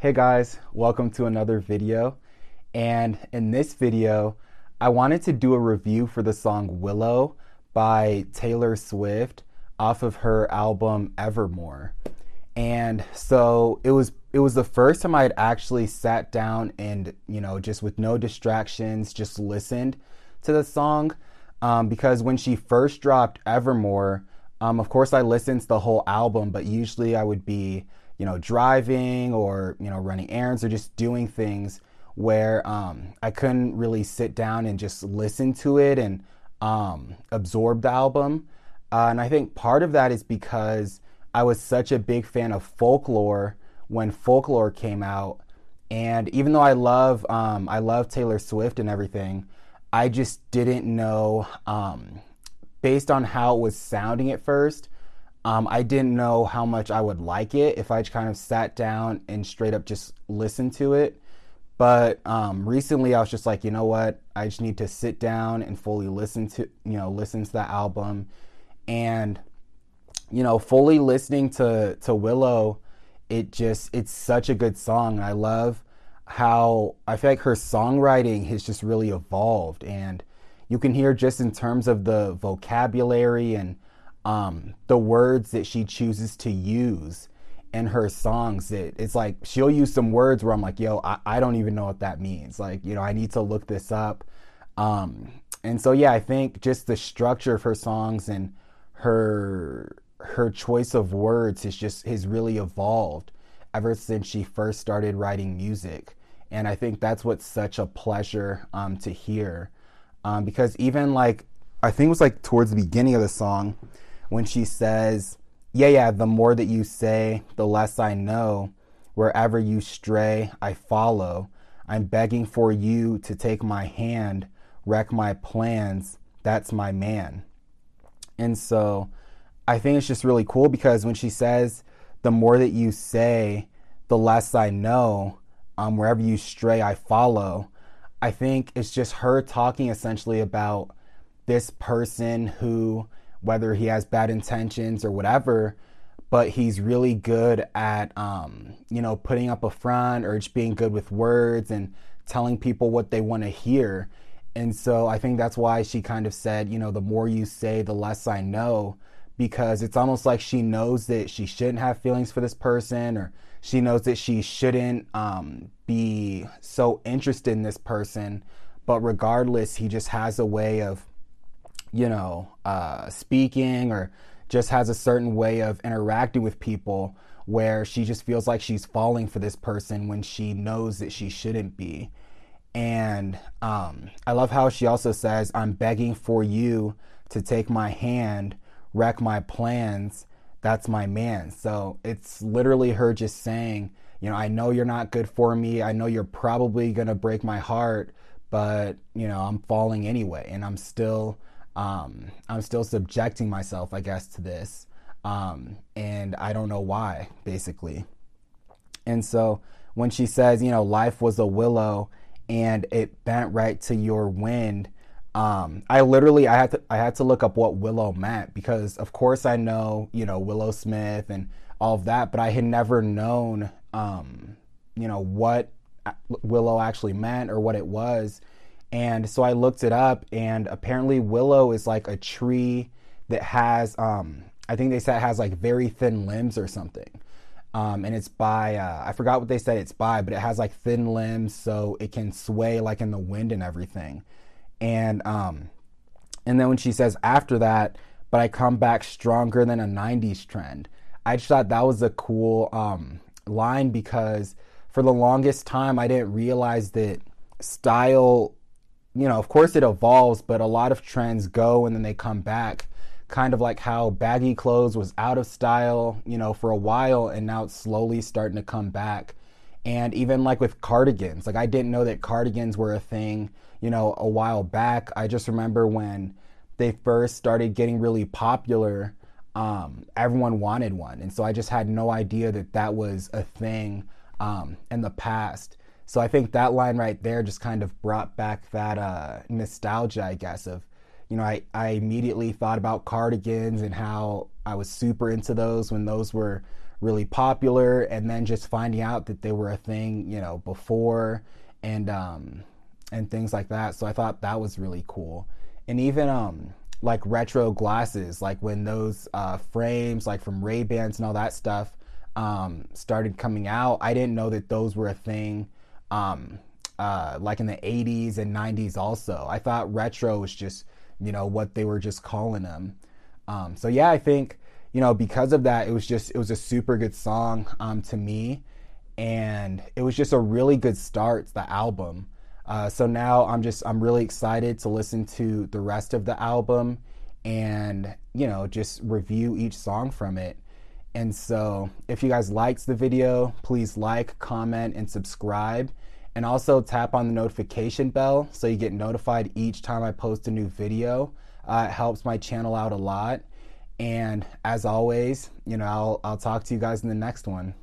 Hey guys, welcome to another video. And in this video, I wanted to do a review for the song Willow by Taylor Swift off of her album Evermore. And so it was it was the first time I had actually sat down and, you know, just with no distractions, just listened to the song. Um, because when she first dropped Evermore, um, of course I listened to the whole album, but usually I would be you know, driving or, you know, running errands or just doing things where um, I couldn't really sit down and just listen to it and um, absorb the album. Uh, and I think part of that is because I was such a big fan of folklore when folklore came out. And even though I love, um, I love Taylor Swift and everything, I just didn't know, um, based on how it was sounding at first, um, I didn't know how much I would like it if I kind of sat down and straight up just listened to it. But um, recently, I was just like, you know what? I just need to sit down and fully listen to, you know, listen to the album, and you know, fully listening to to Willow. It just it's such a good song. I love how I feel like her songwriting has just really evolved, and you can hear just in terms of the vocabulary and um, the words that she chooses to use in her songs that it's like she'll use some words where I'm like, yo, I, I don't even know what that means. Like, you know, I need to look this up. Um, and so yeah, I think just the structure of her songs and her her choice of words has just has really evolved ever since she first started writing music. And I think that's what's such a pleasure um, to hear. Um, because even like I think it was like towards the beginning of the song, when she says, Yeah, yeah, the more that you say, the less I know. Wherever you stray, I follow. I'm begging for you to take my hand, wreck my plans. That's my man. And so I think it's just really cool because when she says, The more that you say, the less I know. Um, wherever you stray, I follow. I think it's just her talking essentially about this person who whether he has bad intentions or whatever, but he's really good at, um, you know, putting up a front or just being good with words and telling people what they want to hear. And so I think that's why she kind of said, you know, the more you say, the less I know, because it's almost like she knows that she shouldn't have feelings for this person or she knows that she shouldn't um, be so interested in this person. But regardless, he just has a way of you know, uh, speaking or just has a certain way of interacting with people where she just feels like she's falling for this person when she knows that she shouldn't be. And um, I love how she also says, I'm begging for you to take my hand, wreck my plans. That's my man. So it's literally her just saying, you know, I know you're not good for me. I know you're probably going to break my heart, but, you know, I'm falling anyway. And I'm still um, I'm still subjecting myself, I guess, to this. Um, and I don't know why, basically. And so when she says, you know, life was a willow and it bent right to your wind, um, I literally I had to I had to look up what willow meant because of course I know you know Willow Smith and all of that, but I had never known um, you know what willow actually meant or what it was. And so I looked it up, and apparently willow is like a tree that has, um, I think they said it has like very thin limbs or something. Um, and it's by, uh, I forgot what they said it's by, but it has like thin limbs so it can sway like in the wind and everything. And, um, and then when she says after that, but I come back stronger than a 90s trend, I just thought that was a cool um, line because for the longest time I didn't realize that style you know, of course it evolves, but a lot of trends go and then they come back kind of like how baggy clothes was out of style, you know, for a while and now it's slowly starting to come back. And even like with cardigans, like I didn't know that cardigans were a thing, you know, a while back. I just remember when they first started getting really popular, um, everyone wanted one. And so I just had no idea that that was a thing um, in the past. So I think that line right there just kind of brought back that uh, nostalgia, I guess, of you know, I, I immediately thought about cardigans and how I was super into those when those were really popular, and then just finding out that they were a thing, you know, before and um, and things like that. So I thought that was really cool, and even um, like retro glasses, like when those uh, frames, like from Ray Bans and all that stuff, um, started coming out. I didn't know that those were a thing. Um, uh, like in the 80s and 90s also. I thought retro was just you know, what they were just calling them. Um, so yeah, I think, you know, because of that, it was just, it was a super good song um, to me. And it was just a really good start to the album. Uh, so now I'm just, I'm really excited to listen to the rest of the album and, you know, just review each song from it. And so if you guys liked the video, please like, comment, and subscribe. And also tap on the notification bell so you get notified each time I post a new video. Uh, it helps my channel out a lot. And as always, you know, I'll, I'll talk to you guys in the next one.